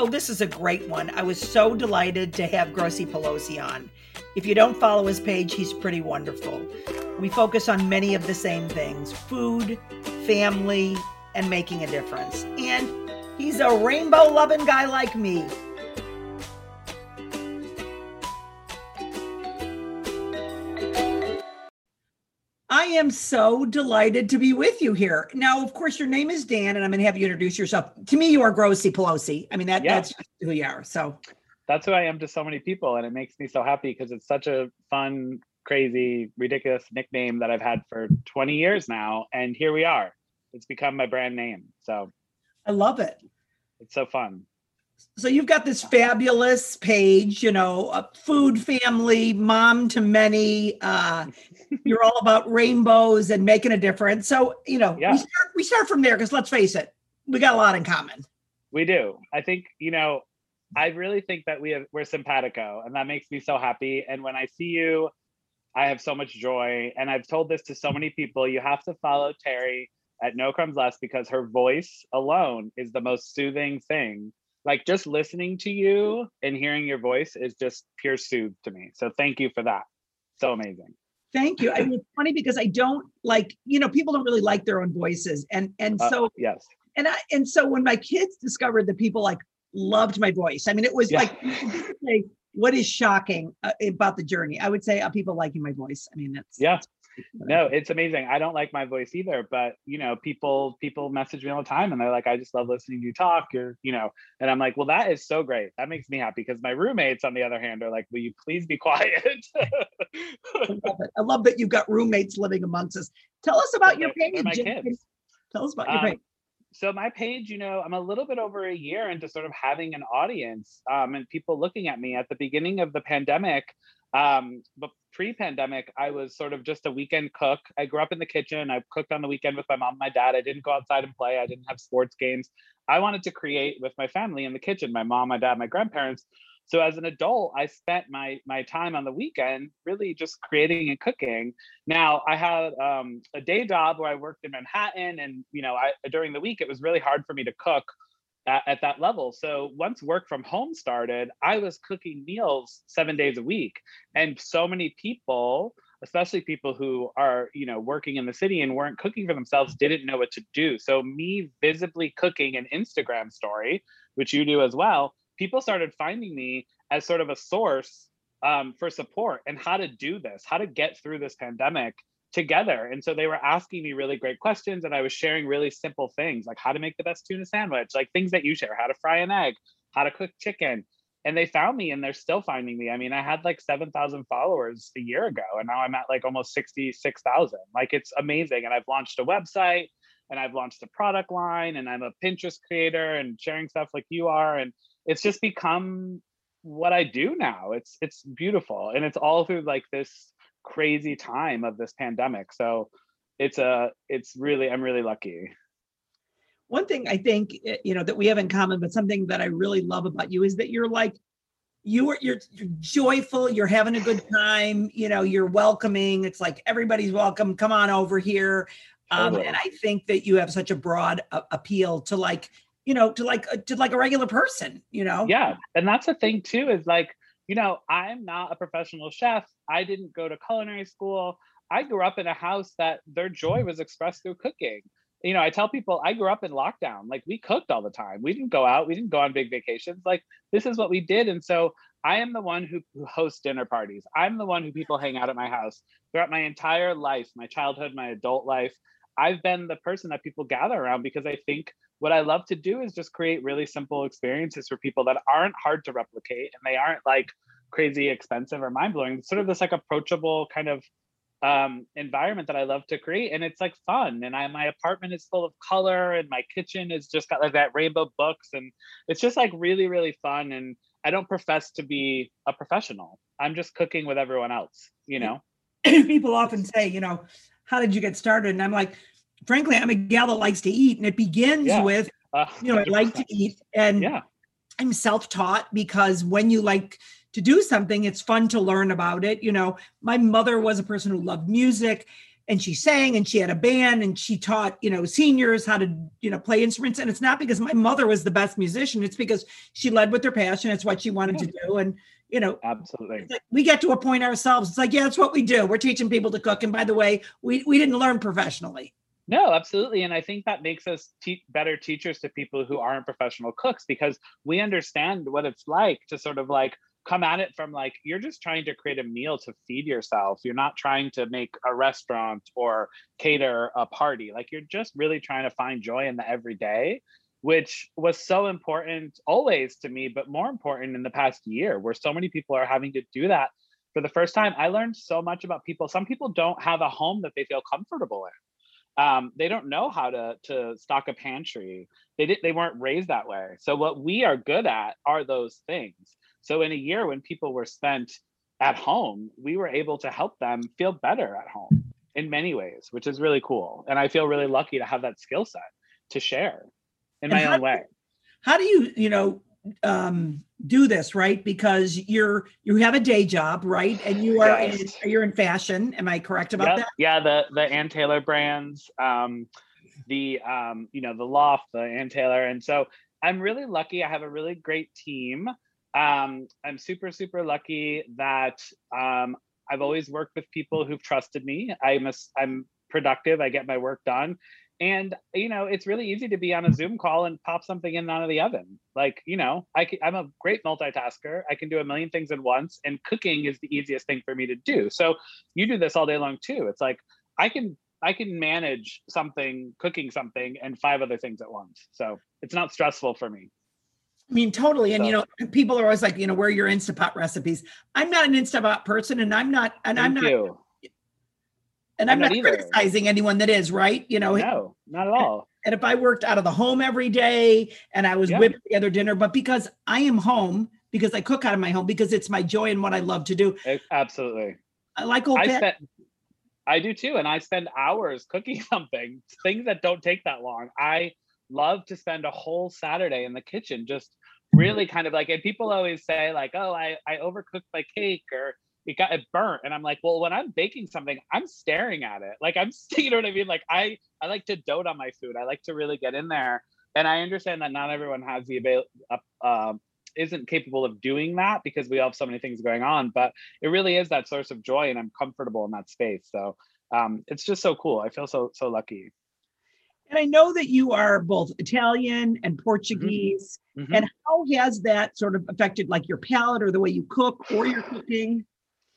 Oh, this is a great one. I was so delighted to have Grossy Pelosi on. If you don't follow his page, he's pretty wonderful. We focus on many of the same things food, family, and making a difference. And he's a rainbow loving guy like me. Am so delighted to be with you here. Now, of course, your name is Dan, and I'm going to have you introduce yourself. To me, you are Grossy Pelosi. I mean, that, Yeah. that's who you are. So, That's who I am to so many people, and it makes me so happy because it's such a fun, crazy, ridiculous nickname that I've had for 20 years now, and here we are. It's become my brand name, so I love it. it's so fun. So you've got this fabulous page, you know, uh, food, family, mom to many. Uh, you're all about rainbows and making a difference. So you know, Yeah. we start we start from there because let's face it, we got a lot in common. We do. I think you know. I really think that we have we're simpatico, and that makes me so happy. And when I see you, I have so much joy. And I've told this to so many people. You have to follow Terry at No Crumbs Left because her voice alone is the most soothing thing. Like just listening to you and hearing your voice is just pure soothe to me. So thank you for that. So amazing. Thank you. I mean, it's funny because I don't like, you know, people don't really like their own voices, and and Uh, so yes. and I and so when my kids discovered that people like loved my voice, I mean, it was Yeah. like, what is shocking uh, about the journey? I would say uh, people liking my voice. I mean, that's Yeah. No, it's amazing. I don't like my voice either, but you know, people people message me all the time and they're like, I just love listening to you talk. You're, you know, and I'm like, well, that is so great. That makes me happy because my roommates, on the other hand, are like, will you please be quiet? I love it. I love that you've got roommates living amongst us. Tell us about your page. my kids. Tell us about your Um, page. so my page, you know, I'm a little bit over a year into sort of having an audience um, and people looking at me at the beginning of the pandemic. Um, but pre-pandemic, I was sort of just a weekend cook. I grew up in the kitchen. I cooked on the weekend with my mom and my dad. I didn't go outside and play. I didn't have sports games. I wanted to create with my family in the kitchen, my mom, my dad, my grandparents. So as an adult, I spent my my time on the weekend really just creating and cooking. Now I had um, a day job where I worked in Manhattan, and you know, I during the week it was really hard for me to cook at, at that level. So once work from home started, I was cooking meals seven days a week, and so many people, especially people who are you know working in the city and weren't cooking for themselves, didn't know what to do. So me visibly cooking an Instagram story, which you do as well, people started finding me as sort of a source um, for support and how to do this, how to get through this pandemic together. And so they were asking me really great questions, and I was sharing really simple things like how to make the best tuna sandwich, like things that you share, how to fry an egg, how to cook chicken. And they found me and they're still finding me. I mean, I had like 7,000 followers a year ago, and now I'm at like almost 66,000. Like it's amazing. And I've launched a website and I've launched a product line, and I'm a Pinterest creator and sharing stuff like you are. And it's just become what I do now. It's it's beautiful, and it's all through like this crazy time of this pandemic. So it's a it's really I'm really lucky. One thing I think eh, you know that we have in common, but something that I really love about you is that you're like you are you're, you're joyful, you're having a good time, you know, you're welcoming. It's like everybody's welcome. Come on over here. Um, Totally. and I think that you have such a broad uh, appeal to like, you know, to like uh, to like a regular person, you know. Yeah, and that's the thing too is like you know I'm not a professional chef. I didn't go to culinary school. I grew up in a house that their joy was expressed through cooking. You know, I tell people I grew up in lockdown. Like we cooked all the time. We didn't go out. We didn't go on big vacations. Like this is what we did. And so I am the one who, who hosts dinner parties. I'm the one who people hang out at my house throughout my entire life, my childhood, my adult life. I've been the person that people gather around because I think what I love to do is just create really simple experiences for people that aren't hard to replicate and they aren't like crazy expensive or mind blowing. Sort of this like approachable kind of um environment that I love to create and it's like fun and I my apartment is full of color and my kitchen is just got like that rainbow books and it's just like really really fun and I don't profess to be a professional. I'm just cooking with everyone else, you know. people often say, you know, how did you get started? And I'm like, frankly, I'm a gal that likes to eat, and it begins Yeah. with, Uh, you know, I like to eat, and Yeah. I'm self-taught because when you like to do something, it's fun to learn about it. You know, my mother was a person who loved music. and she sang and she had a band and she taught you know seniors how to you know play instruments and it's not because my mother was the best musician it's because she led with her passion it's what she wanted to do and you know absolutely like we get to a point ourselves it's like yeah that's what we do we're teaching people to cook and by the way we we didn't learn professionally no, absolutely. And I think that makes us te- better teachers to people who aren't professional cooks because we understand what it's like to sort of like come at it from like you're just trying to create a meal to feed yourself. You're not trying to make a restaurant or cater a party. Like you're just really trying to find joy in the everyday, which was so important always to me, but more important in the past year where so many people are having to do that for the first time. I learned so much about people. Some people don't have a home that they feel comfortable in. Um, they don't know how to to stock a pantry. They did they weren't raised that way. So what we are good at are those things. So in a year when people were spent at home, we were able to help them feel better at home in many ways, which is really cool. And I feel really lucky to have that skill set to share in and my own way. How do you, you know, um, do this right because you're you have a day job right and you are yes. in, you're in fashion am i correct about yep. that yeah the the ann taylor brands um the um you know the loft the ann taylor and so i'm really lucky i have a really great team um, I'm super, super lucky that um, I've always worked with people who've trusted me. I'm a, I'm productive. I get my work done. And you know, it's really easy to be on a Zoom call and pop something in and out of the oven. Like, you know, I can, I'm a great multitasker. I can do a million things at once, and cooking is the easiest thing for me to do. So you do this all day long too. It's like I can I can manage something, cooking something, and five other things at once. So it's not stressful for me. I mean, totally. And so, you know, people are always like, you know, where are your Instapot recipes? I'm not an Instapot person, and I'm not, and I'm not, you. and I'm, I'm not, not criticizing anyone that is, right? You know, no, not at all. And if I worked out of the home every day and I was yeah. whipping together dinner, but because I am home, because I cook out of my home, because it's my joy and what I love to do. Eh, absolutely. I like old. I, spent, I do too, and I spend hours cooking something, things that don't take that long. I love to spend a whole Saturday in the kitchen just really kind of like and people always say like oh i i overcooked my cake or it got it burnt and i'm like well when i'm baking something i'm staring at it. Like i'm you know what i mean? Like i i like to dote on my food. I like to really get in there and i understand that not everyone has the avail uh, um, isn't capable of doing that because we all have so many things going on but it really is that source of joy and i'm comfortable in that space so um, it's just so cool. I feel so so lucky and I know that you are both Italian and mm-hmm. Portuguese. Mm-hmm. And how has that sort of affected like your palate or the way you cook or your cooking?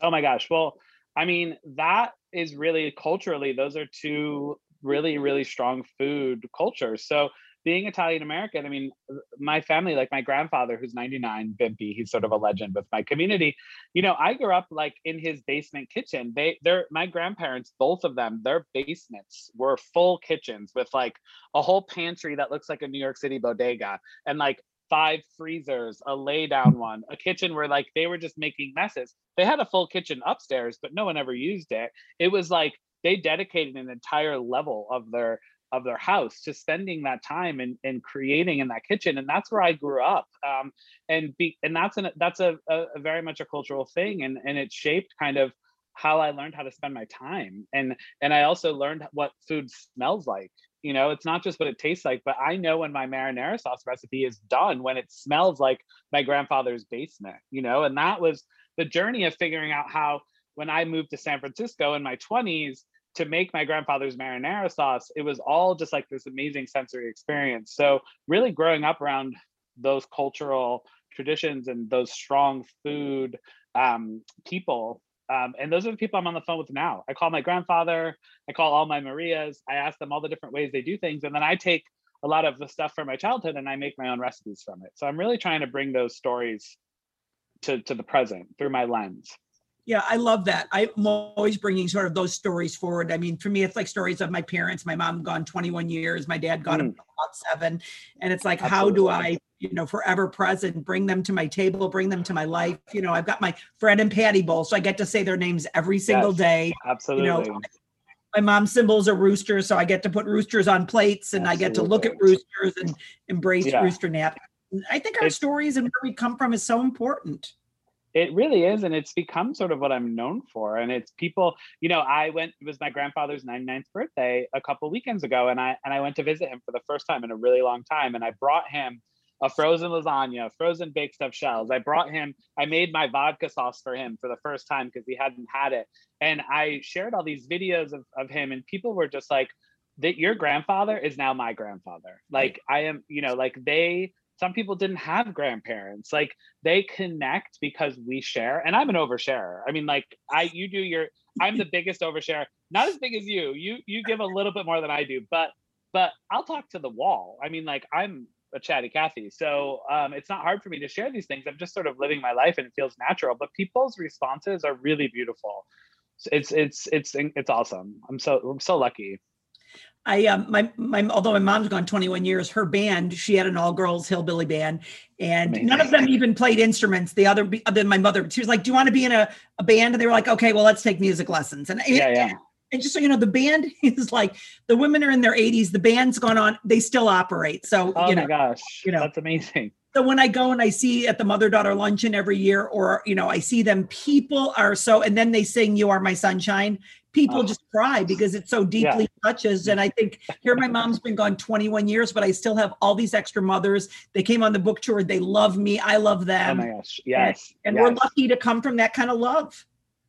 Oh my gosh. Well, I mean, that is really culturally, those are two really, really strong food cultures. So being Italian American, I mean, my family, like my grandfather, who's 99, Bimpy, he's sort of a legend with my community. You know, I grew up like in his basement kitchen. They, they're my grandparents, both of them, their basements were full kitchens with like a whole pantry that looks like a New York City bodega and like five freezers, a lay down one, a kitchen where like they were just making messes. They had a full kitchen upstairs, but no one ever used it. It was like they dedicated an entire level of their of their house to spending that time and, and creating in that kitchen and that's where i grew up um, and be and that's an that's a, a, a, very much a cultural thing and and it shaped kind of how i learned how to spend my time and and i also learned what food smells like you know? It's not just what it tastes like but i know when my marinara sauce recipe is done when it smells like my grandfather's basement you know? And that was the journey of figuring out how when i moved to san francisco in my 20s to make my grandfather's marinara sauce, it was all just like this amazing sensory experience. So really growing up around those cultural traditions and those strong food um, people. Um, and those are the people I'm on the phone with now. I call my grandfather, I call all my Marias, I ask them all the different ways they do things. And then I take a lot of the stuff from my childhood and I make my own recipes from it. So I'm really trying to bring those stories to, to the present through my lens. Yeah, I love that. I'm always bringing sort of those stories forward. I mean, for me, it's like stories of my parents. My mom gone 21 years, my dad gone mm. about seven, and it's like, Absolutely. how do I, you know, forever present, bring them to my table, bring them to my life. You know, I've got my Fred and Patty bowl, so I get to say their names every single yes, day. Absolutely. You know, my mom's symbols are roosters, so I get to put roosters on plates, and Absolutely. I get to look at roosters and embrace yeah. rooster nap. I think our stories and where we come from is so important. It really is and it's become sort of what i'm known for and it's people you know i went it was my grandfather's 99th birthday a couple weekends ago and i and i went to visit him for the first time in a really long time and i brought him a frozen lasagna frozen baked stuffed shells. I brought him i made my vodka sauce for him for the first time because he hadn't had it and i shared all these videos of, of him and people were just like that your grandfather is now my grandfather. Like i am you know like they some people didn't have grandparents. Like they connect because we share and i'm an oversharer. I mean like i you do your i'm the biggest oversharer. Not as big as you. You you give a little bit more than i do but but i'll talk to the wall. I mean like i'm a chatty cathy so um, it's not hard for me to share these things. I'm just sort of living my life and it feels natural but people's responses are really beautiful. It's it's it's it's awesome. I'm so i'm so lucky I um my my although my mom's gone 21 years, her band she had an all girls hillbilly band, and Amazing. none of them even played instruments. The other other than my mother, she was like, "Do you want to be in a, a band?" And they were like, "Okay, well, let's take music lessons." And yeah, yeah. And just so you know, the band is like the women are in their 80s. The band's gone on; they still operate. So, oh you know, my gosh, you know, that's amazing. So when I go and I see at the mother daughter luncheon every year, or you know, I see them, people are so, and then they sing "You Are My Sunshine." people oh. just cry because it so deeply yeah. touches. And I think here my mom's been gone 21 years, but I still have all these extra mothers. They came on the book tour. They love me. I love them. Oh my gosh. Yes. And, and yes. we're lucky to come from that kind of love.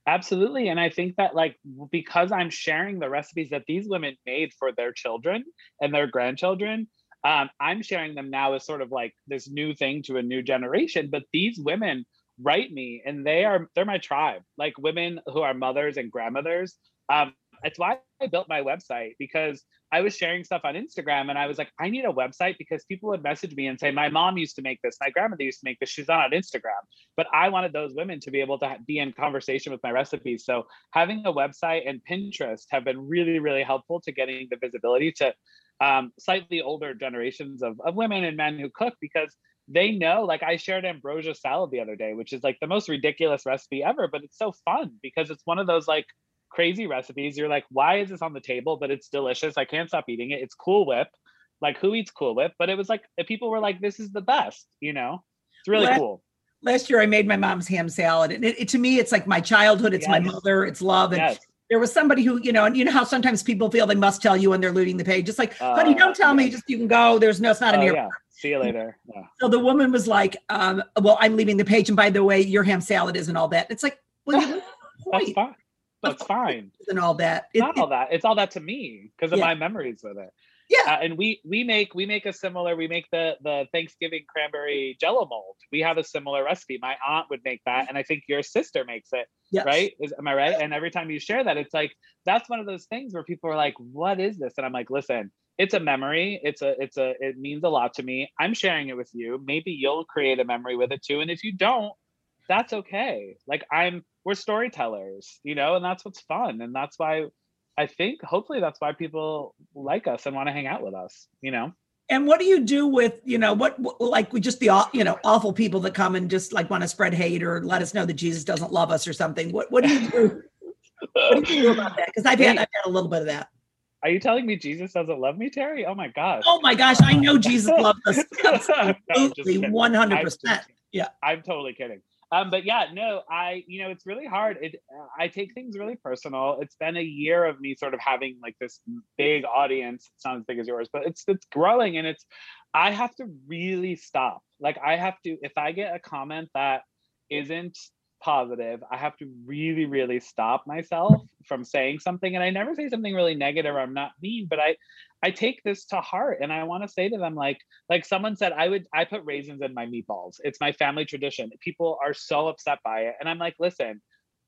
Absolutely. And I think that like because I'm sharing the recipes that these women made for their children and their grandchildren, um, I'm sharing them now as sort of like this new thing to a new generation. But these women write me and they are they're my tribe like women who are mothers and grandmothers um, it's why I built my website because I was sharing stuff on Instagram and I was like, I need a website because people would message me and say, My mom used to make this, my grandmother used to make this, she's not on Instagram. But I wanted those women to be able to be in conversation with my recipes. So having a website and Pinterest have been really, really helpful to getting the visibility to um, slightly older generations of, of women and men who cook because they know like i shared ambrosia salad the other day which is like the most ridiculous recipe ever but it's so fun because it's one of those like crazy recipes. You're like, why is this on the table? But it's delicious. I can't stop eating it. It's Cool Whip. Like, who eats Cool Whip? But it was like, people were like, this is the best, you know? It's really last, cool. Last year, I made my mom's ham salad. And it, it, to me, it's like my childhood. It's yes. my mother. It's love. And yes. there was somebody who, you know, and you know how sometimes people feel they must tell you when they're looting the page. Just like, uh, honey, don't tell me. Just you can go. There's no, it's not oh, an airport. Yeah. See you later. Yeah. So the woman was like, um, well, I'm leaving the page. And by the way, your ham salad isn't all that. It's like, well, That's fine. That's fine. And all that. It, not all that. It's all that to me because of yeah. my memories with it. Yeah. Uh, and we we make we make a similar we make the the Thanksgiving cranberry jello mold. We have a similar recipe. My aunt would make that and I think your sister makes it. Yes. Right? Is am I right? And every time you share that it's like that's one of those things where people are like what is this? And I'm like listen, it's a memory. It's a it's a it means a lot to me. I'm sharing it with you. Maybe you'll create a memory with it too and if you don't, that's okay. Like I'm we're storytellers, you know, and that's what's fun. And that's why I think hopefully that's why people like us and want to hang out with us, you know. And what do you do with, you know, what like we just the you know awful people that come and just like want to spread hate or let us know that Jesus doesn't love us or something? What what do you do? what do you do about that? Because I've had I've had a little bit of that. Are you telling me Jesus doesn't love me, Terry? Oh my gosh. Oh my gosh, I know Jesus loves us. Absolutely, one hundred percent. Yeah, I'm totally kidding. Um, but yeah, no, I, you know, it's really hard. It, I take things really personal. It's been a year of me sort of having like this big audience. It's not as big as yours, but it's it's growing, and it's. I have to really stop. Like I have to, if I get a comment that isn't positive, I have to really, really stop myself from saying something. And I never say something really negative I'm not mean, but I I take this to heart and I want to say to them, like, like someone said, I would I put raisins in my meatballs. It's my family tradition. People are so upset by it. And I'm like, listen,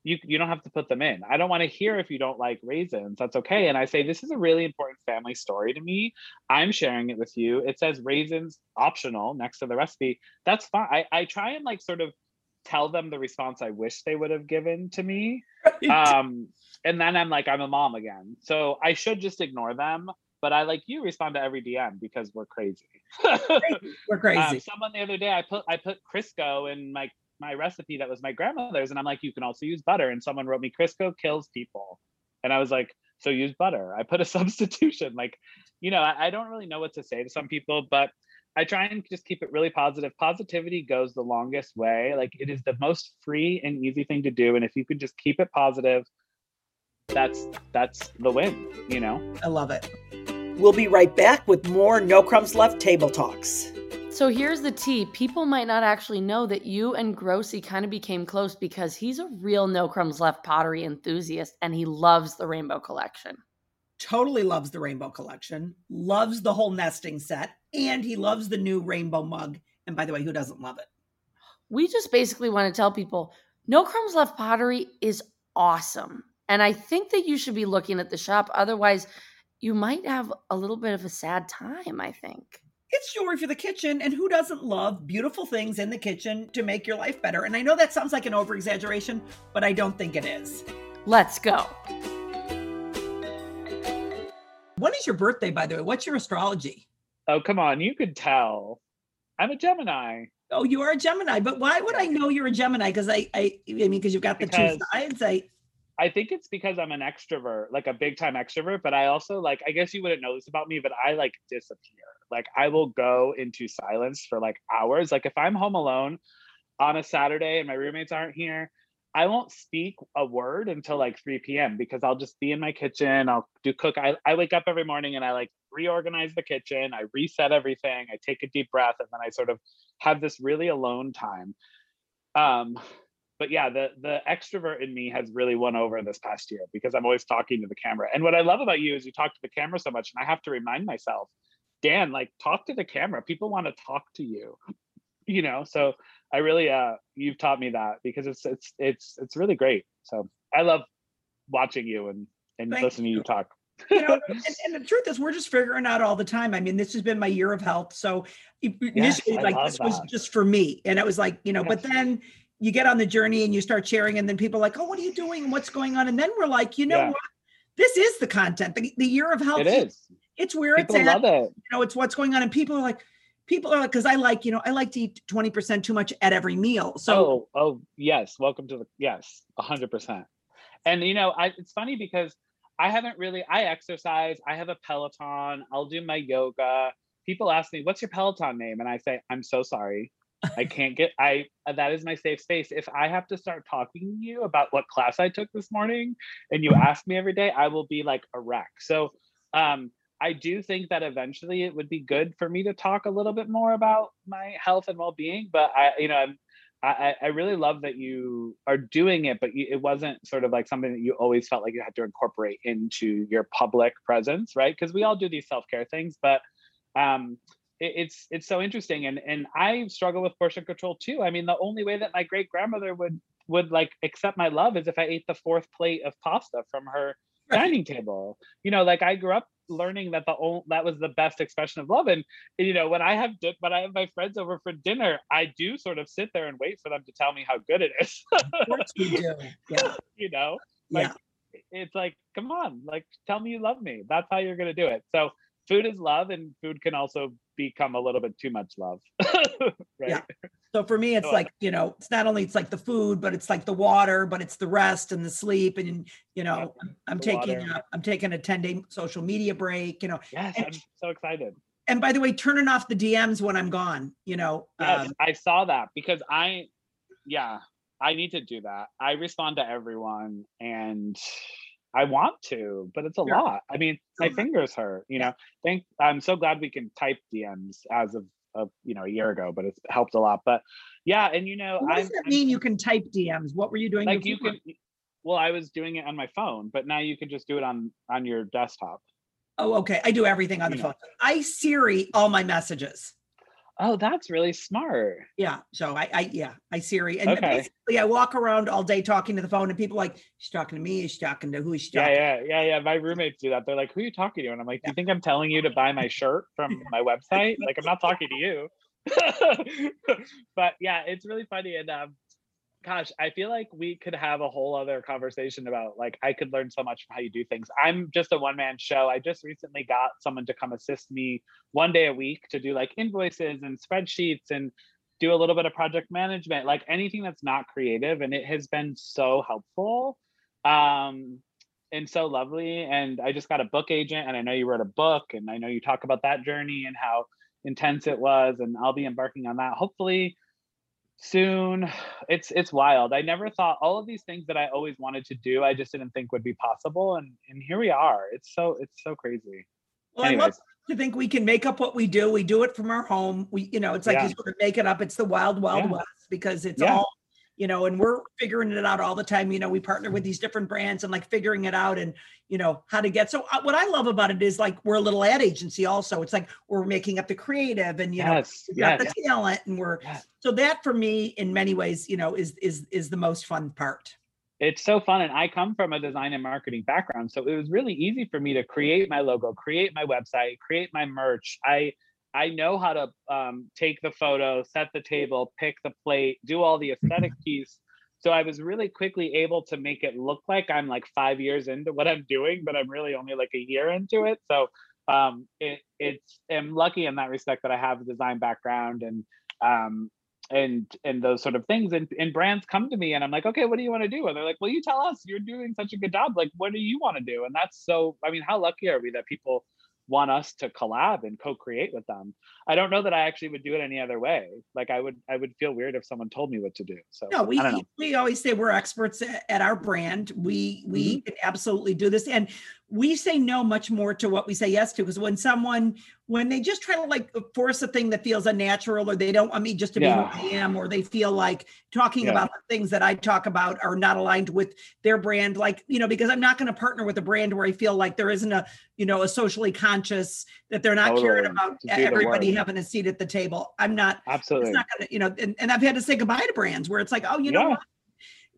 you you don't have to put them in. I don't want to hear if you don't like raisins. That's okay. And I say this is a really important family story to me. I'm sharing it with you. It says raisins optional next to the recipe. That's fine. I, I try and like sort of tell them the response I wish they would have given to me. Um, and then I'm like, I'm a mom again. So I should just ignore them. But I like you respond to every DM because we're crazy. we're crazy. Um, someone the other day I put I put Crisco in my my recipe that was my grandmother's, and I'm like, you can also use butter. And someone wrote me, Crisco kills people. And I was like, so use butter. I put a substitution. Like, you know, I, I don't really know what to say to some people, but I try and just keep it really positive. Positivity goes the longest way. Like it is the most free and easy thing to do. And if you can just keep it positive, that's that's the win, you know? I love it. We'll be right back with more No Crumbs Left Table Talks. So here's the tea. People might not actually know that you and Grossy kind of became close because he's a real No Crumbs Left pottery enthusiast and he loves the Rainbow Collection. Totally loves the Rainbow Collection, loves the whole nesting set, and he loves the new Rainbow mug. And by the way, who doesn't love it? We just basically want to tell people No Crumbs Left pottery is awesome. And I think that you should be looking at the shop. Otherwise, you might have a little bit of a sad time, I think. It's jewelry for the kitchen, and who doesn't love beautiful things in the kitchen to make your life better? And I know that sounds like an over exaggeration, but I don't think it is. Let's go. When is your birthday, by the way? What's your astrology? Oh, come on. You could tell. I'm a Gemini. Oh, you are a Gemini, but why would I know you're a Gemini? Because I, I, I mean, because you've got the Because- two sides. I, I think it's because I'm an extrovert, like a big time extrovert, but I also like I guess you wouldn't know this about me, but I like disappear. Like I will go into silence for like hours. Like if I'm home alone on a Saturday and my roommates aren't here, I won't speak a word until like 3 p.m. because I'll just be in my kitchen. I'll do cook. I, I wake up every morning and I like reorganize the kitchen. I reset everything. I take a deep breath and then I sort of have this really alone time. Um, but yeah, the the extrovert in me has really won over this past year because I'm always talking to the camera. And what I love about you is you talk to the camera so much, and I have to remind myself, Dan, like talk to the camera. People want to talk to you, you know. So I really, uh, you've taught me that because it's it's it's it's really great. So I love watching you and and Thank listening to you talk. you know, and, and the truth is, we're just figuring out all the time. I mean, this has been my year of health. So initially, I like this was just for me, and it was like, you know, but then you get on the journey and you start sharing, and then people are like, oh, what are you doing? What's going on? And then we're like, you know Yeah. what? This is the content. The, the year of health. It is. It's where People it's at. love it. you know, it's what's going on. And people are like, people are like, because I like, you know, I like to eat 20% too much at every meal. So oh, oh, yes. Welcome to the yes, hundred percent. And you know, I it's funny because I haven't really I exercise, I have a Peloton, I'll do my yoga. People ask me, what's your Peloton name? And I say, I'm so sorry. I can't get I that is my safe space. If I have to start talking to you about what class I took this morning and you ask me every day, I will be like a wreck. So um I do think that eventually it would be good for me to talk a little bit more about my health and well-being, but I, you know, I'm, I, I- really love that you are doing it, but you, it wasn't sort of like something that you always felt like you had to incorporate into your public presence, right? Because we all do these self-care things, but um, it, it's it's so interesting, and and I struggle with portion control too. I mean, the only way that my great grandmother would would like accept my love is if I ate the fourth plate of pasta from her dining table. You know, like I grew up learning that the only, that was the best expression of love. And you know, when I have di- when I have my friends over for dinner, I do sort of sit there and wait for them to tell me how good it is. of course we do. Yeah. you know, Yeah. like it's like, come on, like tell me you love me. That's how you're gonna do it. So food is love, and food can also become a little bit too much love. right? Yeah. So for me, it's So- like, you know, it's not only it's like the food, but it's like the water, but it's the rest and the sleep. And, you know, I'm, I'm taking, a, I'm taking a 10 day social media break, you know, Yes, And- I'm so excited. and by the way, turning off the DMs when I'm gone, you know, Yes, um, I saw that because I, yeah, I need to do that. I respond to everyone and I want to, but it's a Sure. lot. I mean, my fingers hurt, you know. Thank I'm so glad we can type DMs as of, of you know, a year ago, but it's helped a lot. But yeah, and you know, what I'm, does that I'm- mean you can type DMs? What were you doing? like you can well, I was doing it on my phone, but now you can just do it on on your desktop. Oh, okay. I do everything on the You phone. know. I Siri all my messages. Oh, that's really smart. Yeah. So I, I yeah, I Siri. And Okay. basically I walk around all day talking to the phone and people are like, she's talking to me, she's talking to who she Yeah, talking yeah, yeah, yeah. My roommates do that. They're like, "Who are you talking to?" And I'm like, "Do you think I'm telling you to buy my shirt from my website? Like, I'm not talking to you." but yeah, it's really funny. And um, gosh, I feel like we could have a whole other conversation about like I could learn so much from how you do things. I'm just a one man show. I just recently got someone to come assist me one day a week to do like invoices and spreadsheets and do a little bit of project management, like anything that's not creative. And it has been so helpful. Um, and so lovely. And I just got a book agent, and I know you wrote a book, and I know you talk about that journey and how intense it was and I'll be embarking on that hopefully soon it's it's wild i never thought all of these things that i always wanted to do i just didn't think would be possible and and here we are it's so it's so crazy well, Anyways. I love to think we can make up what we do. We do it from our home. We, you know, it's like yeah. you sort of make it up. It's the wild, wild yeah. west because it's yeah. all you know, and we're figuring it out all the time. You know, we partner with these different brands and like figuring it out and, you know, how to get. So uh, what I love about it is like we're a little ad agency also. It's like we're making up the creative and, you yes. know, we got yes. the talent and we're, yes. so that for me in many ways, you know, is, is, is the most fun part. It's so fun. And I come from a design and marketing background. So it was really easy for me to create my logo, create my website, create my merch. I, I know how to um, take the photo, set the table, pick the plate, do all the aesthetic piece. So I was really quickly able to make it look like I'm like five years into what I'm doing, but I'm really only like a year into it. So um, it, it's I'm lucky in that respect that I have a design background and um, and and those sort of things. And, and brands come to me and I'm like, okay, what do you want to do? And they're like, well, you tell us. You're doing such a good job. Like, what do you want to do? And that's so. I mean, how lucky are we that people want us to collab and co-create with them. I don't know that i actually would do it any other way. Like i would i would feel weird if someone told me what to do. So no we we always say we're experts at our brand. We we mm-hmm. can absolutely do this. And we say no much more to what we say yes to because when someone when they just try to like force a thing that feels unnatural or they don't want me just to yeah. be who I am or they feel like talking yeah. about the things that I talk about are not aligned with their brand like you know because I'm not going to partner with a brand where I feel like there isn't a you know a socially conscious that they're not totally. caring about everybody having a seat at the table I'm not absolutely it's not going to you know and, and I've had to say goodbye to brands where it's like oh you yeah. know what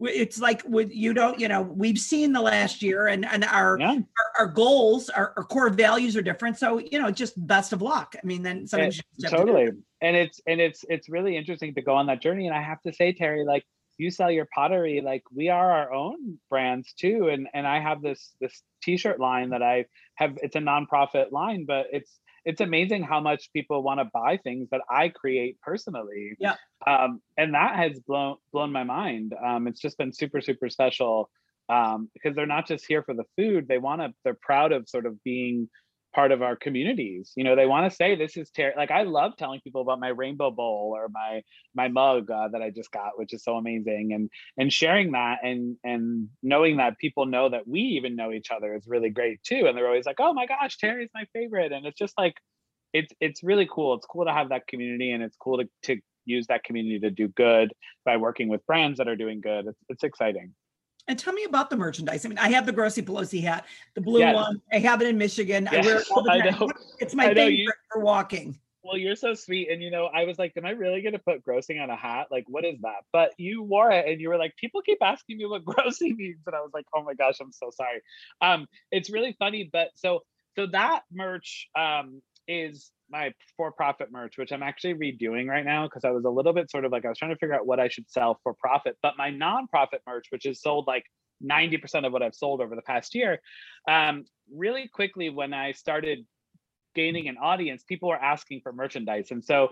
it's like with you don't you know we've seen the last year and and our yeah. our, our, goals our, our, core values are different. So you know just best of luck. I mean then sometimes eh, totally. and it's and it's it's really interesting to go on that journey. And i have to say terry like you sell your pottery like we are our own brands too. And and i have this this t-shirt line that i have it's a nonprofit line but it's it's amazing how much people want to buy things that I create personally. Yeah. Um, and that has blown blown my mind. Um, it's just been super super special um, because they're not just here for the food. They want to. They're proud of sort of being part of our communities. You know, they want to say this is ter- like I love telling people about my rainbow bowl or my my mug uh, that I just got, which is so amazing, and and sharing that and and knowing that people know that we even know each other is really great too. And they're always like, "Oh my gosh, Terry's my favorite," and it's just like it's it's really cool. It's cool to have that community, and it's cool to to use that community to do good by working with brands that are doing good. It's it's exciting. And tell me about the merchandise. I mean, I have the Grossy Pelosi hat, the blue yes. one. I have it in Michigan. Yes, I wear it all the time. It's my favorite you, for walking. Well, you're so sweet. And you know, I was like, am I really gonna put Grossy on a hat? Like, what is that? But you wore it and you were like, people keep asking me what Grossy means. And I was like, oh my gosh, I'm so sorry. Um, it's really funny, but so so that merch um is my for-profit merch, which I'm actually redoing right now because I was a little bit sort of like I was trying to figure out what I should sell for profit. But my nonprofit merch, which is sold like 90% of what I've sold over the past year, um, really quickly when I started gaining an audience, people were asking for merchandise, and so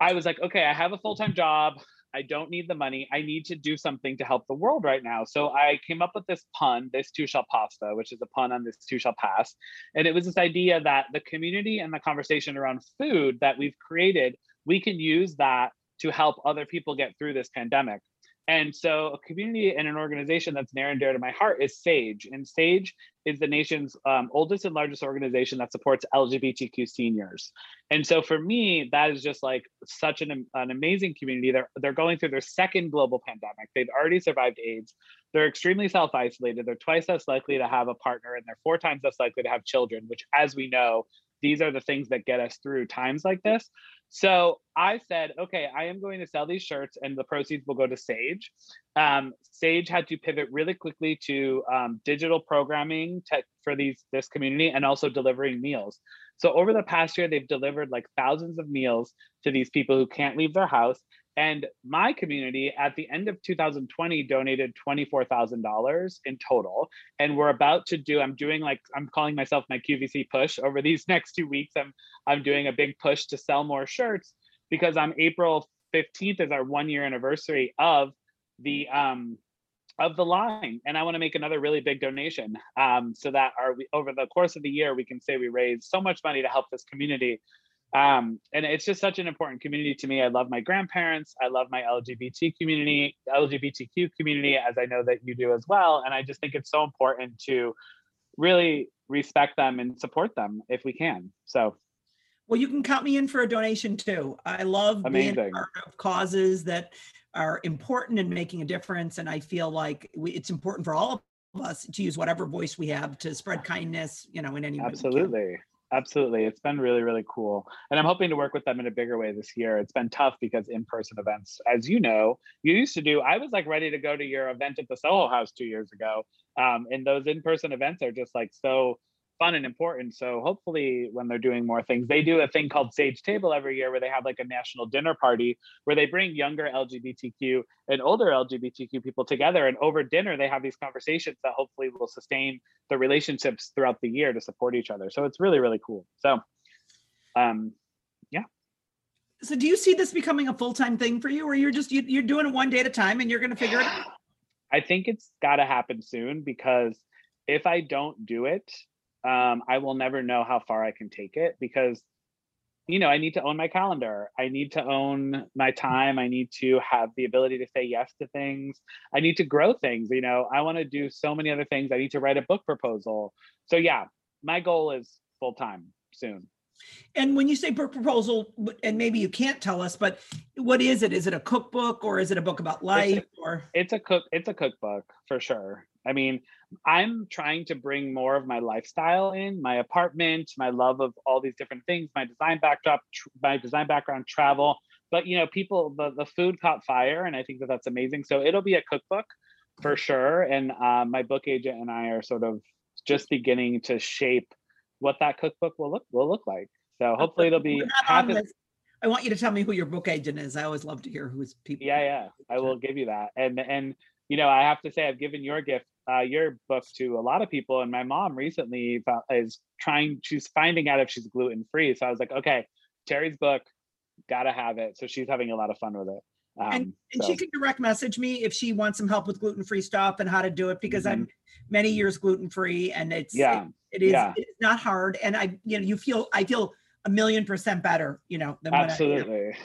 I was like, okay, I have a full-time job. I don't need the money. I need to do something to help the world right now. So I came up with this pun, this too shall pasta, which is a pun on this too shall pass. And it was this idea that the community and the conversation around food that we've created, we can use that to help other people get through this pandemic. And so, a community and an organization that's near and dear to my heart is SAGE. And SAGE is the nation's um, oldest and largest organization that supports LGBTQ seniors. And so, for me, that is just like such an, an amazing community. They're, they're going through their second global pandemic. They've already survived AIDS. They're extremely self isolated. They're twice as likely to have a partner, and they're four times as likely to have children, which, as we know, these are the things that get us through times like this. So I said, okay, I am going to sell these shirts and the proceeds will go to Sage. Um, Sage had to pivot really quickly to um, digital programming for these this community and also delivering meals. So over the past year, they've delivered like thousands of meals to these people who can't leave their house. And my community at the end of 2020 donated $24,000 in total. And we're about to do, I'm doing like, I'm calling myself my QVC push over these next two weeks. I'm, I'm doing a big push to sell more shirts because on April 15th is our one year anniversary of the, um, of the line and i want to make another really big donation um, so that our over the course of the year we can say we raised so much money to help this community Um, and it's just such an important community to me. I love my grandparents. I love my LGBT community, LGBTQ community, as I know that you do as well. And I just think it's so important to really respect them and support them if we can. So Well, you can count me in for a donation too. I love being part of causes that are important and making a difference. And I feel like we, it's important for all of us to use whatever voice we have to spread kindness, you know, in any way. Absolutely. Absolutely. It's been really, really cool. And I'm hoping to work with them in a bigger way this year. It's been tough because in person events, as you know, you used to do, I was like ready to go to your event at the Soho House two years ago. Um, and those in person events are just like so fun and important. So hopefully, when they're doing more things, they do a thing called Sage Table every year where they have like a national dinner party where they bring younger LGBTQ and older LGBTQ people together. And over dinner, they have these conversations that hopefully will sustain the relationships throughout the year to support each other. So it's really, really cool. So, um, yeah. So do you see this becoming a full-time thing for you or you're just, you, you're doing it one day at a time and you're going to figure it out? I think it's got to happen soon because if I don't do it, um, I will never know how far I can take it because, you know, I need to own my calendar. I need to own my time. I need to have the ability to say yes to things. I need to grow things. You know, I want to do so many other things. I need to write a book proposal. So, yeah, my goal is full time soon. And when you say book proposal, and maybe you can't tell us, but what is it? Is it a cookbook or is it a book about life or? it's a cook it's a cookbook for sure i mean i'm trying to bring more of my lifestyle in my apartment my love of all these different things my design backdrop tr- my design background travel but you know people the, the food caught fire and i think that that's amazing so it'll be a cookbook for sure and uh, my book agent and i are sort of just beginning to shape what that cookbook will look will look like so hopefully it'll be We're not half on as- this. I want you to tell me who your book agent is. I always love to hear who's people. yeah yeah i will give you that and and you know i have to say i've given your gift uh, your book to a lot of people and my mom recently is trying she's finding out if she's gluten free so i was like okay terry's book gotta have it so she's having a lot of fun with it um, And, and so- she can direct message me if she wants some help with gluten-free stuff and how to do it because I'm Mm-hmm. many years gluten-free and it's, yeah it is, yeah. it's not hard. And I, you know, you feel, I feel a million percent better, you know, than when I- absolutely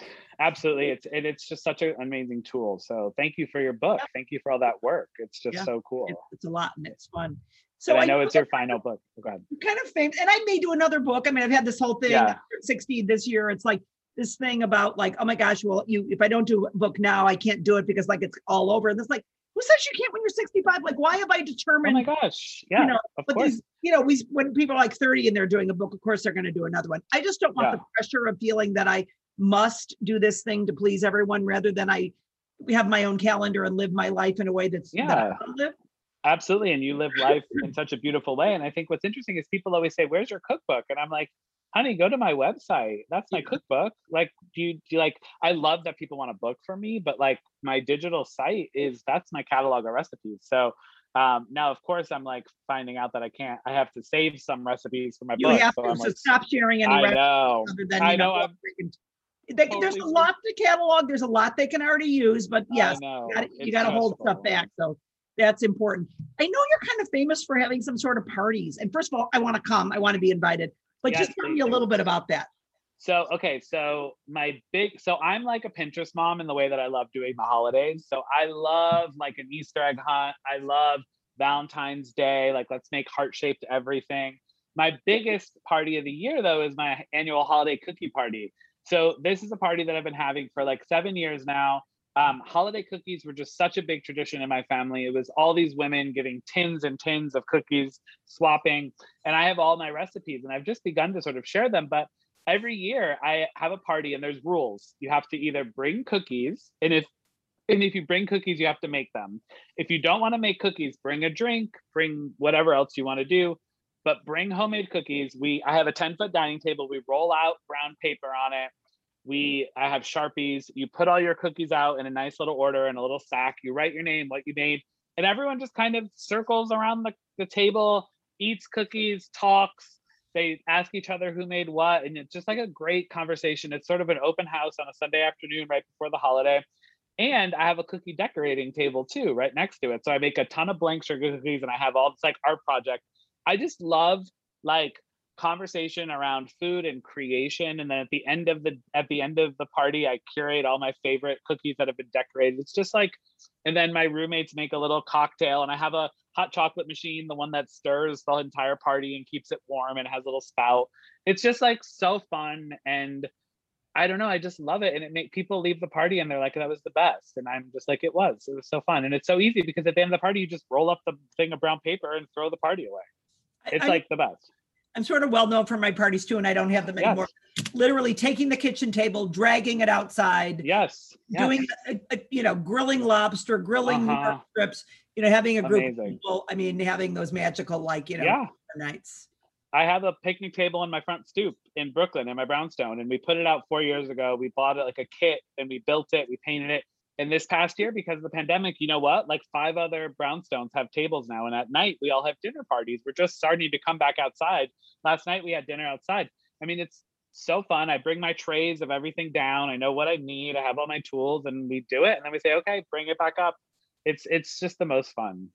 absolutely it's and it's just such an amazing tool so thank you for your book thank you for all that work it's just Yeah. so cool It- It's a lot and it's fun. So i I know know it's your final book oh, go ahead. kind of famous, and I may do another book. I mean, I've had this whole thing, Yeah. 60 this year. It's like this thing about like, oh my gosh, well, you, if I don't do a book now, I can't do it because like it's all over. And it's like, who says you can't when you're 65? Like, why have I oh determined oh my gosh yeah know, of but course these, you know, we when people are like 30 and they're doing a book, of course they're going to do another one. I just don't want Yeah. the pressure of feeling that I must do this thing to please everyone rather than I have my own calendar and live my life in a way that's that Yeah. live. Absolutely. And you live life in such a beautiful way. And I think what's interesting is people always say, Where's your cookbook? And I'm like, honey, go to my website. That's my cookbook. Like, do you do you like I love that people want to book for me, but like my digital site is that's my catalog of recipes. So um now of course I'm like finding out that I can't I have to save some recipes for my You book. have so to so like, stop sharing any I know. other than I know, know, they oh, can- they- there's a lot to catalog. There's a lot they can already use, but yes, you gotta- you It's got to hold stuff back. So that's important. I know you're kind of famous for having some sort of parties. And first of all, I want to come. I want to be invited. But Yes, just tell me a little bit about that. So okay, so my big so I'm like a Pinterest mom in the way that I love doing the holidays. So I love like an Easter egg hunt. I love Valentine's Day. Like let's make heart-shaped everything. My biggest party of the year though is my annual holiday cookie party. So this is a party that I've been having for like 7 years now. Um, holiday cookies were just such a big tradition in my family. It was all these women giving tins and tins of cookies, swapping, and I have all my recipes and I've just begun to sort of share them, but every year I have a party and there's rules. You have to either bring cookies, and if and if you bring cookies, you have to make them. If you don't want to make cookies, bring a drink, bring whatever else you want to do, but bring homemade cookies. We I have a 10 foot dining table. We roll out brown paper on it. We I have sharpies. You put all your cookies out in a nice little order in a little sack. You write your name, what you made, and everyone just kind of circles around the, the table, eats cookies, talks they ask each other who made what and it's just like a great conversation it's sort of an open house on a sunday afternoon right before the holiday and i have a cookie decorating table too right next to it so i make a ton of blank sugar cookies and i have all this like art project i just love like conversation around food and creation and then at the end of the at the end of the party i curate all my favorite cookies that have been decorated. It's just like and then my roommates make a little cocktail and i have a hot chocolate machine the one that stirs the entire party and keeps it warm and has a little spout. It's just like so fun and i don't know i just love it and it make people leave the party and they're like that was the best and i'm just like it was it was so fun and it's so easy because at the end of the party you just roll up the thing of brown paper and throw the party away it's I- like the best I'm sort of well known for my parties too, and I don't have them Yes. anymore. Literally taking the kitchen table, dragging it outside, yes, yes. doing, a, a- you know, grilling lobster, grilling Uh-huh. strips, you know, having a group of people. I mean, having those magical, like, you know, yeah nights. I have a picnic table on my front stoop in Brooklyn in my brownstone, and we put it out four years ago. We bought it like a kit and we built it, we painted it. And this past year, because of the pandemic, you know what? Like five other brownstones have tables now. And at night, we all have dinner parties. We're just starting to come back outside. Last night, we had dinner outside. I mean, it's so fun. I bring my trays of everything down. I know what I need. I have all my tools, and we do it. And then we say, okay, bring it back up. It's it's just the most fun.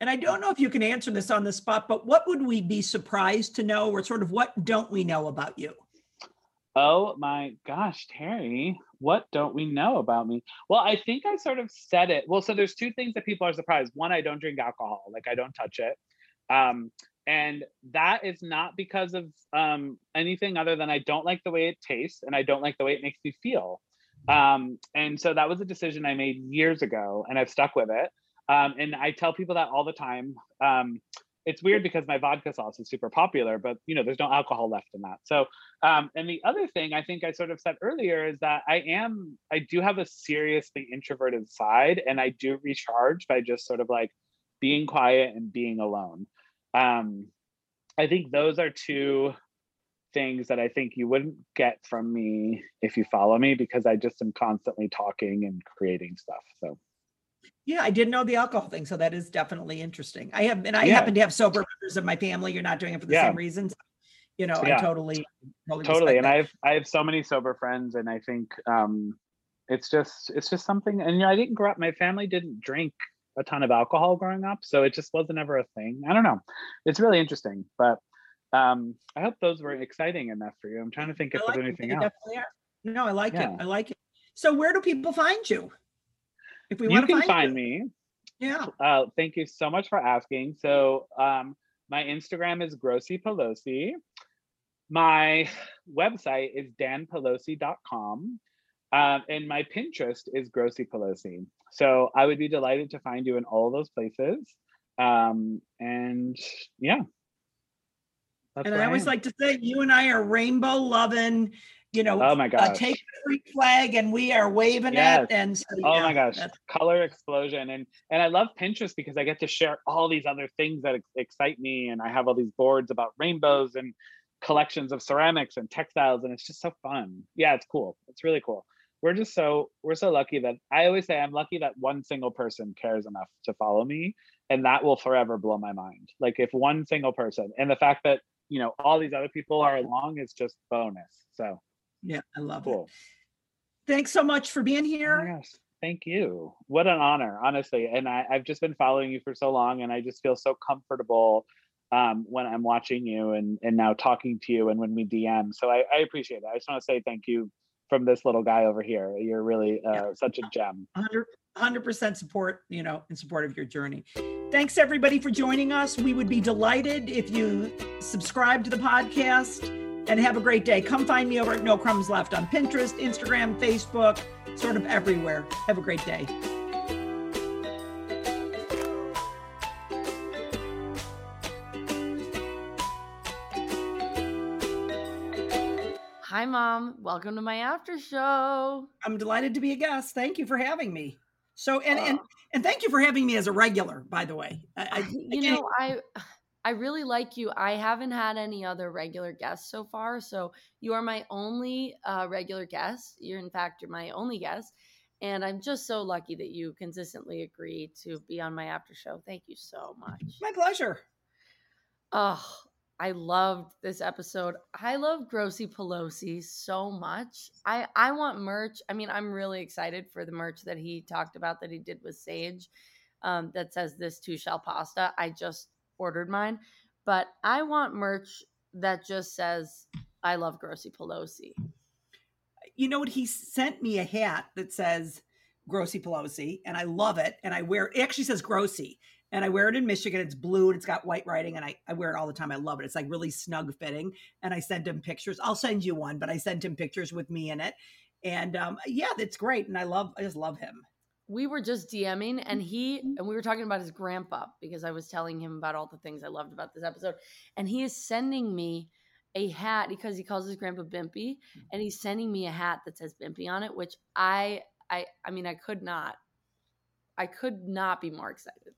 And I don't know if you can answer this on the spot, but what would we be surprised to know, or sort of what don't we know about you? Oh my gosh, Terry, what don't we know about me? Well, I think I sort of said it. Well, so there's two things that people are surprised. One, I don't drink alcohol, like I don't touch it. Um, and that is not because of um, anything other than I don't like the way it tastes and I don't like the way it makes me feel. Um, and so that was a decision I made years ago and I've stuck with it. Um, and I tell people that all the time. Um, it's weird because my vodka sauce is super popular, but you know, there's no alcohol left in that. So um, and the other thing I think I sort of said earlier is that I am, I do have a seriously introverted side and I do recharge by just sort of like being quiet and being alone. Um, I think those are two things that I think you wouldn't get from me if you follow me because I just am constantly talking and creating stuff. So Yeah, I didn't know the alcohol thing, so that is definitely interesting. I have, and I Yeah. happen to have sober members of my family. You're not doing it for the Yeah. same reasons. You know, I Yeah. totally, totally, totally and that. i have i have so many sober friends and i think um it's just it's just something and you know i didn't grow up my family didn't drink a ton of alcohol growing up so it just wasn't ever a thing i don't know it's really interesting but um i hope those were exciting enough for you i'm trying to think if I there's like it. anything else. No, I like Yeah. it. I like it. So where do people find you? If we you want to can find, find me. Yeah. uh thank you so much for asking. So um my instagram is grossy pelosi. My website is danpelosi.com um, and my pinterest is grossy pelosi. So i would be delighted to find you in all those places. Um and yeah. That's And I always am. like to say, you and I are rainbow loving, you know, oh my uh, gosh take the Greek flag and we are waving Yes. it. And so, Oh my gosh, color explosion. And and I love Pinterest because I get to share all these other things that ex- excite me and I have all these boards about rainbows and collections of ceramics and textiles and it's just so fun. Yeah, it's cool. It's really cool. We're just so we're so lucky that I always say I'm lucky that one single person cares enough to follow me and that will forever blow my mind. Like if one single person and the fact that, you know, all these other people are along is just bonus. So, yeah, I love it. cool. Thanks so much for being here. Yes, thank you. What an honor, honestly. And I, I've just been following you for so long, and I just feel so comfortable um, when I'm watching you and and now talking to you, and when we DM. So I, I appreciate it. I just want to say thank you from this little guy over here. You're really uh, such a gem. 100 percent support, you know, in support of your journey. Thanks everybody for joining us. We would be delighted if you subscribe to the podcast and have a great day. Come find me over at No Crumbs Left on Pinterest, Instagram, Facebook, sort of everywhere. Have a great day. Hi, mom. Welcome to my after show. I'm delighted to be a guest. Thank you for having me. So and and Oh. and thank you for having me as a regular, by the way. I, I, you know, I I really like you. I haven't had any other regular guests so far, so you are my only uh, regular guest. You're in fact you're my only guest, and I'm just so lucky that you consistently agree to be on my after show. Thank you so much. my pleasure. Oh, I loved this episode. I love Grossy Pelosi so much. I I want merch. I mean, I'm really excited for the merch that he talked about that he did with Sage. Um, that says this too shall pasta. I just ordered mine, but I want merch that just says I love Grossy Pelosi. You know what? He sent me a hat that says Grossy Pelosi, and I love it. And I wear it actually says Grossy, and I wear it in Michigan. It's blue and it's got white writing, and I, I wear it all the time. I love it. It's like really snug fitting. And I send him pictures. I'll send you one, but I sent him pictures with me in it. And um, yeah, that's great. And I love, I just love him. We were just DMing and he, mm-hmm. and we were talking about his grandpa because I was telling him about all the things I loved about this episode. And he is sending me a hat because he calls his grandpa Bimpy and mm-hmm. he's sending me a hat that says Bimpy on it, which I, I, I mean, I could not, I could not be more excited.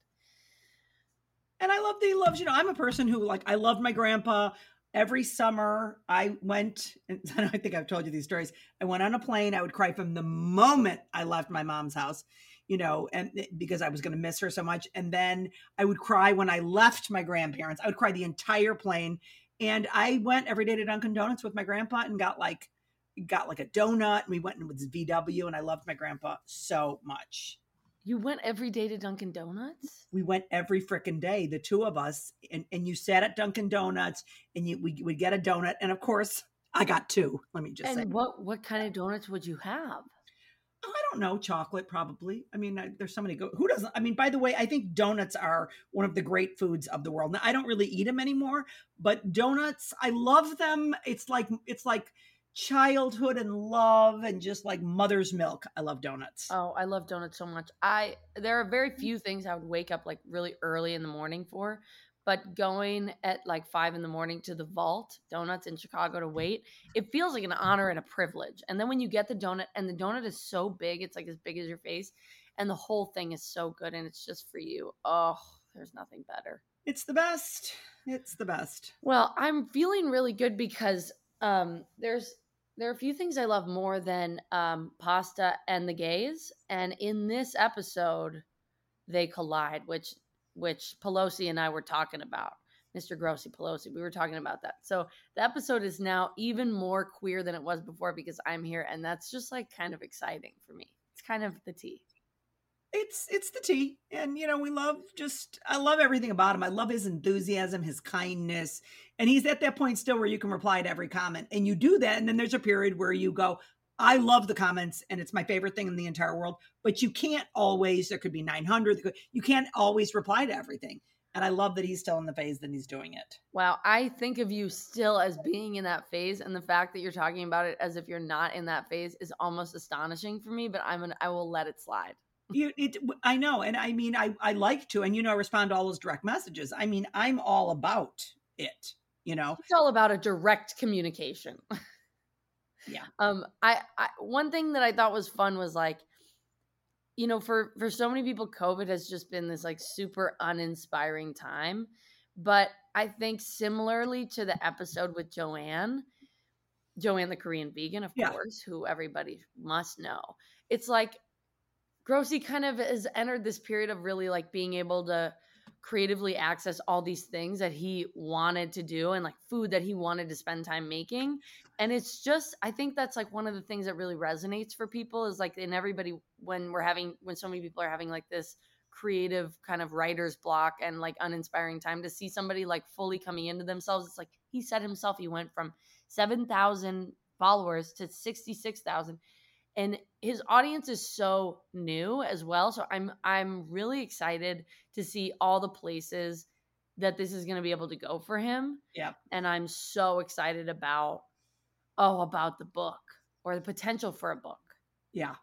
And I love that he loves, you know, I'm a person who like, I loved my grandpa every summer I went, and I think I've told you these stories. I went on a plane. I would cry from the moment I left my mom's house, you know, and because I was going to miss her so much. And then I would cry when I left my grandparents. I would cry the entire plane. And I went every day to Dunkin' Donuts with my grandpa and got like, got like a donut. And we went in with VW, and I loved my grandpa so much. You went every day to Dunkin' Donuts? We went every freaking day, the two of us, and, and you sat at Dunkin' Donuts and you we would get a donut. And of course, I got two. Let me just and say. what what kind of donuts would you have? Oh, I don't know, chocolate probably. I mean, I, there's so many go. Who doesn't? I mean, by the way, I think donuts are one of the great foods of the world. Now, I don't really eat them anymore, but donuts, I love them. It's like it's like childhood and love and just like mother's milk. I love donuts. Oh, I love donuts so much. I there are very few things I would wake up like really early in the morning for, but going at like five in the morning to the vault donuts in Chicago to wait, it feels like an honor and a privilege. And then when you get the donut and the donut is so big, it's like as big as your face, and the whole thing is so good and it's just for you. Oh, there's nothing better. It's the best. It's the best. Well, I'm feeling really good because um there's there are a few things I love more than um, pasta and the gays, and in this episode, they collide, which which Pelosi and I were talking about. Mr. Grossy Pelosi, we were talking about that. So the episode is now even more queer than it was before because I'm here, and that's just like kind of exciting for me. It's kind of the tea it's it's the tea and you know we love just i love everything about him. I love his enthusiasm his kindness and he's at that point still where you can reply to every comment and you do that and then there's a period where you go i love the comments and it's my favorite thing in the entire world but you can't always there could be 900 you can't always reply to everything and i love that he's still in the phase that he's doing it. Wow i think of you still as being in that phase and the fact that you're talking about it as if you're not in that phase is almost astonishing for me but i'm an i will let it slide you it i know and i mean i i like to and you know i respond to all those direct messages. I mean i'm all about it you know? It's all about a direct communication. Yeah. Um I, I one thing that i thought was fun was like you know for for so many people covid has just been this like super uninspiring time but i think similarly to the episode with joanne joanne the korean vegan of yeah. course who everybody must know it's like Grossy kind of has entered this period of really like being able to creatively access all these things that he wanted to do and like food that he wanted to spend time making. And it's just, I think that's like one of the things that really resonates for people is like in everybody when we're having, when so many people are having like this creative kind of writer's block and like uninspiring time to see somebody like fully coming into themselves. It's like he said himself, he went from 7,000 followers to 66,000 and his audience is so new as well so i'm i'm really excited to see all the places that this is going to be able to go for him yeah and i'm so excited about oh about the book or the potential for a book. Yeah.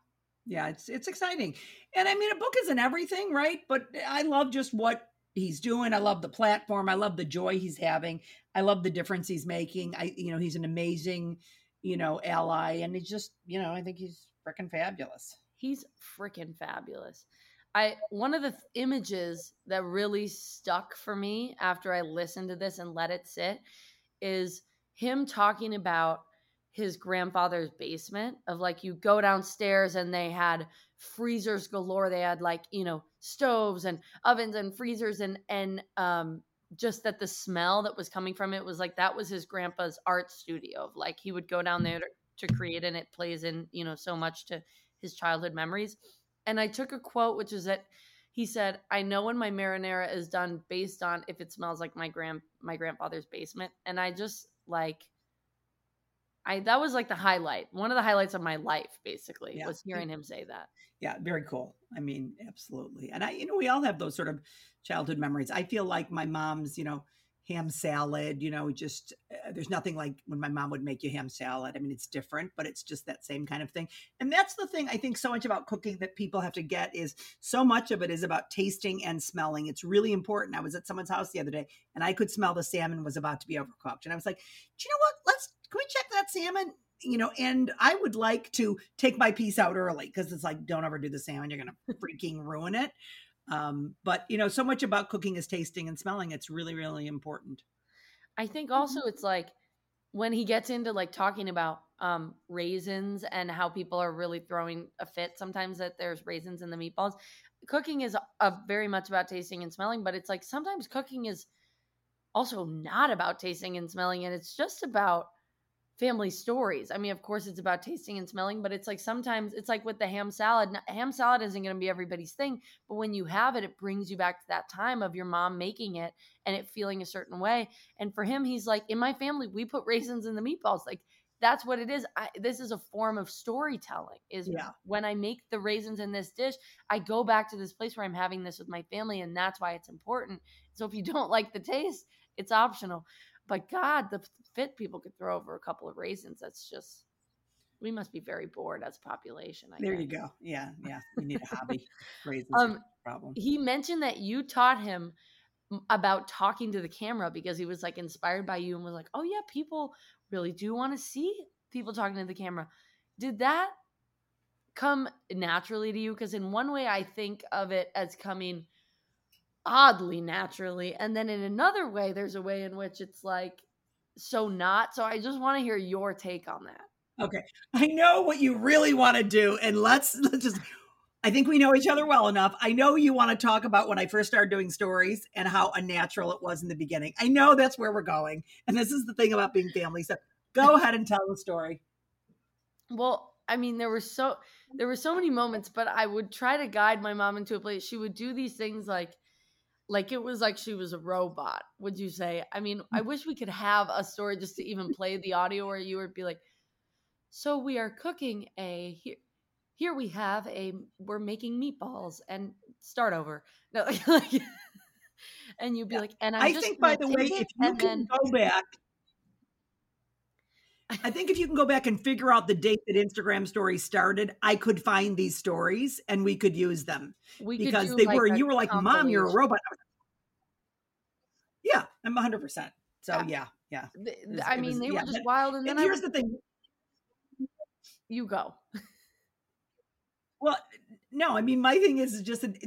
Yeah it's it's exciting. And i mean a book isn't everything right? But i love just what he's doing. I love the platform. I love the joy he's having. I love the difference he's making. I you know he's an amazing you know, ally. And he's just, you know, I think he's freaking fabulous. He's freaking fabulous. I one of the th- images that really stuck for me after I listened to this and let it sit is him talking about his grandfather's basement of like you go downstairs and they had freezers galore they had like you know stoves and ovens and freezers and and um just that the smell that was coming from it was like that was his grandpa's art studio. Like he would go down mm. there to, to create, and it plays in you know so much to his childhood memories. And I took a quote, which is that he said, "I know when my marinara is done based on if it smells like my grand my grandfather's basement and I just like I that was like the highlight. One of the highlights of my life basically Yeah. was hearing him say that. Yeah, very cool. I mean, absolutely. And I, you know, we all have those sort of childhood memories. I feel like my mom's, you know, ham salad, you know, just uh, there's nothing like when my mom would make you ham salad. I mean, it's different, but it's just that same kind of thing. And that's the thing I think so much about cooking that people have to get is so much of it is about tasting and smelling. It's really important. I was at someone's house the other day and I could smell the salmon was about to be overcooked. And I was like, do you know what? Let's, can we check that salmon? you know, and I would like to take my piece out early because it's like, don't ever do the salmon. You're going to freaking ruin it. Um, but you know, so much about cooking is tasting and smelling. It's really, really important. I think also it's like when he gets into like talking about um raisins and how people are really throwing a fit sometimes that there's raisins in the meatballs. Cooking is a, very much about tasting and smelling, but it's like sometimes cooking is also not about tasting and smelling and it's just about family stories. I mean, of course, it's about tasting and smelling, but it's like sometimes it's like with the ham salad. Ham salad isn't going to be everybody's thing, but when you have it, it brings you back to that time of your mom making it and it feeling a certain way. And for him, he's like, in my family, we put raisins in the meatballs. Like that's what it is. I, this is a form of storytelling. Is Yeah. when I make the raisins in this dish, I go back to this place where I'm having this with my family, and that's why it's important. So if you don't like the taste, it's optional. But God, the fit people could throw over a couple of raisins. That's just we must be very bored as a population. I There you go. Yeah, yeah. We need a hobby. Raisins Um, problem. He mentioned that you taught him about talking to the camera because he was like inspired by you and was like, "Oh yeah, people really do want to see people talking to the camera." Did that come naturally to you? Because in one way, I think of it as coming oddly naturally, and then in another way, there's a way in which it's like so not. So I just want to hear your take on that. Okay. I know what you really want to do. And let's, let's just, I think we know each other well enough. I know you want to talk about when I first started doing stories and how unnatural it was in the beginning. I know that's where we're going. And this is the thing about being family. So go ahead and tell the story. Well, I mean, there were so there were so many moments, but I would try to guide my mom into a place. She would do these things like like it was like she was a robot, would you say? I mean, I mm. wish we could have a story just to even play the audio where you would be like, so we are cooking a here here we have a we're making meatballs and start over. No, like, and you'd be Yeah. like, and I'm I just think, by the way, if you can then go back, I think if you can go back and figure out the date that Instagram stories started, I could find these stories and we could use them we because they like were, and you were like, Mom, you're a robot. I was like, Yeah, I'm 100%. So, Yeah. yeah, yeah. Was- I mean, was- they yeah, were just wild, and then And here's the thing you go. Well, no, I mean my thing is just that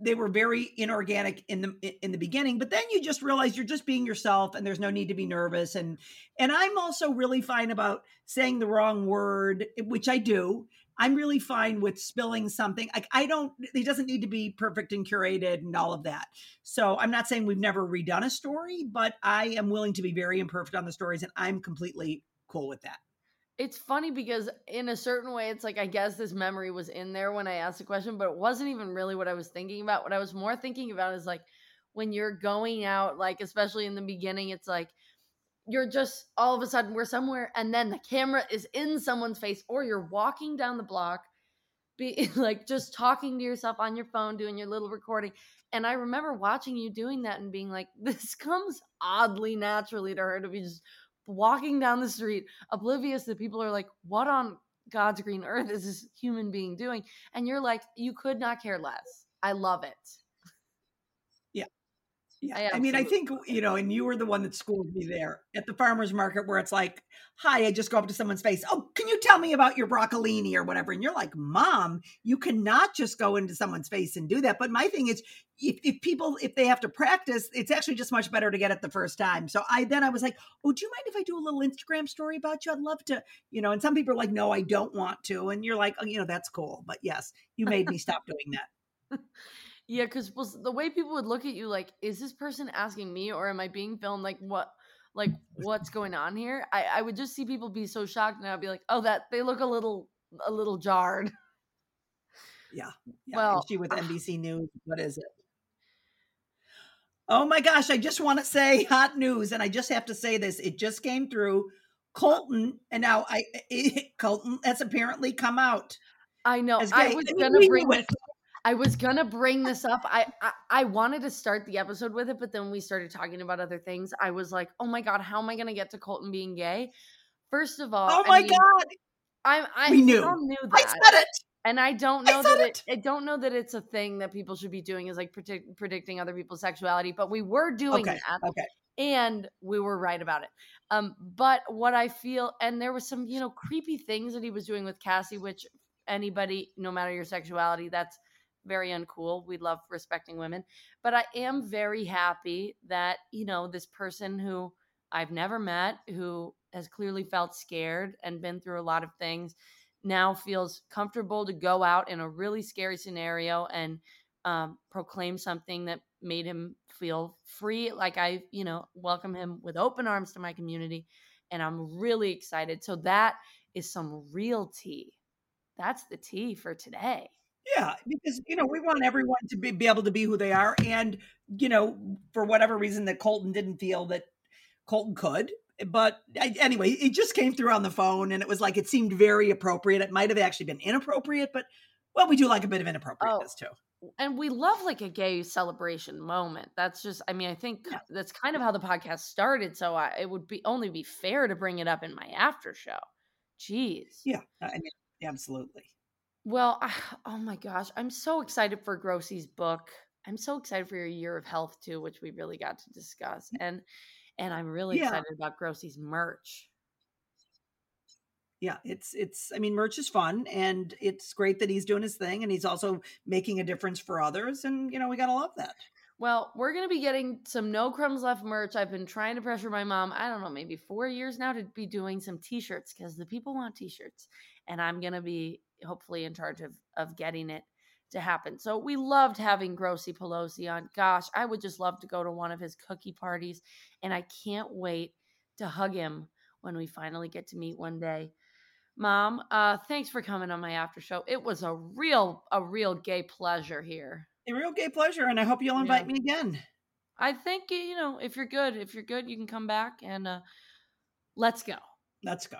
they were very inorganic in the in the beginning, but then you just realize you're just being yourself, and there's no need to be nervous. and And I'm also really fine about saying the wrong word, eh, which I do. I'm really fine with spilling something. Like I don't. It doesn't need to be perfect and curated and all of that. So I'm not saying we've never redone a story, but I am willing to be very imperfect on the stories, and I'm completely cool with that. It's funny because in a certain way, it's like I guess this memory was in there when I asked the question, but it wasn't even really what I was thinking about. What I was more thinking about is like when you're going out, like especially in the beginning, it's like you're just all of a sudden we're somewhere and then the camera is in someone's face, or you're walking down the block, be like just talking to yourself on your phone, doing your little recording. And I remember watching you doing that and being like, this comes oddly naturally to her to be just walking down the street, oblivious that people are like, what on God's green earth is this human being doing? And you're like, you could not care less. I love it. Yeah. I I, mean, I think, you know, and you were the one that schooled me there at the farmer's market where it's like, hi, I just go up to someone's face. Oh, can you tell me about your broccolini or whatever? And you're like, mom, you cannot just go into someone's face and do that. But my thing is, if, if people, if they have to practice, it's actually just much better to get it the first time. So I, then I was like, oh, do you mind if I do a little Instagram story about you? I'd love to, you know, and some people are like, no, I don't want to. And you're like, oh, you know, that's cool. But yes, you made me stop doing that. Yeah, because the way people would look at you, like, is this person asking me or am I being filmed? Like, what? Like, what's going on here? I, I would just see people be so shocked, and I'd be like, "Oh, that they look a little, a little jarred." Yeah. Well, is she with NBC News? What is it? Oh my gosh, I just want to say hot news, and I just have to say this. It just came through. Uh Colton, and now I it, Colton has apparently come out. I know. I was gonna bring knew this. I was gonna bring this up. I, I I wanted to start the episode with it, but then we started talking about other things. I was like, oh my god, how am I gonna get to Colton being gay? First of all, Oh I my mean, god, I'm I We knew. knew I that. said it. And I don't know said that it. I don't know that it's a thing that people should be doing is like predict, predicting other people's sexuality, but we were doing Okay, that, okay. and we were right about it. Um, but what I feel, and there was some, you know, creepy things that he was doing with Cassie, which anybody, no matter your sexuality, that's very uncool. We love respecting women, but I am very happy that you know this person who I've never met, who has clearly felt scared and been through a lot of things now feels comfortable to go out in a really scary scenario and um, proclaim something that made him feel free. Like I, you know, welcome him with open arms to my community. And I'm really excited. So that is some real tea. That's the tea for today. Yeah, because you know we want everyone to be, be able to be who they are, and you know for whatever reason that Colton didn't feel that Colton could. Eh, but I, anyway, it just came through on the phone, and it was like it seemed very appropriate. It might have actually been inappropriate, but well, we do like a bit of oh, inappropriateness too. And we love like a gay celebration moment. That's just, I mean, I think Yeah. that's kind of how the podcast started. So I, it would be only be fair to bring it up in my after show. Jeez. Yeah, I mean, absolutely. Well, ah, oh my gosh, I'm so excited for Grossy's book. I'm so excited for your year of health too, which we really got to discuss. And and I'm really Yeah. excited about Grossy's merch. Yeah, it's it's. I mean, merch is fun, and it's great that he's doing his thing, and he's also making a difference for others, and you know we gotta love that. Well, we're gonna be getting some no crumbs left merch. I've been trying to pressure my mom, I don't know, maybe four years now to be doing some t-shirts because the people want t-shirts. And I'm gonna be hopefully in charge of of getting it to happen. So we loved having Grossy Pelosi on. Gosh, I would just love to go to one of his cookie parties. And I can't wait to hug him when we finally get to meet one day. Mom, uh, thanks for coming on my after show. It was a real, a real gay pleasure here. A real gay pleasure, and I hope you'll invite Yeah. me again. I think you know if you're good, if you're good, you can come back and uh, let's go. Let's go.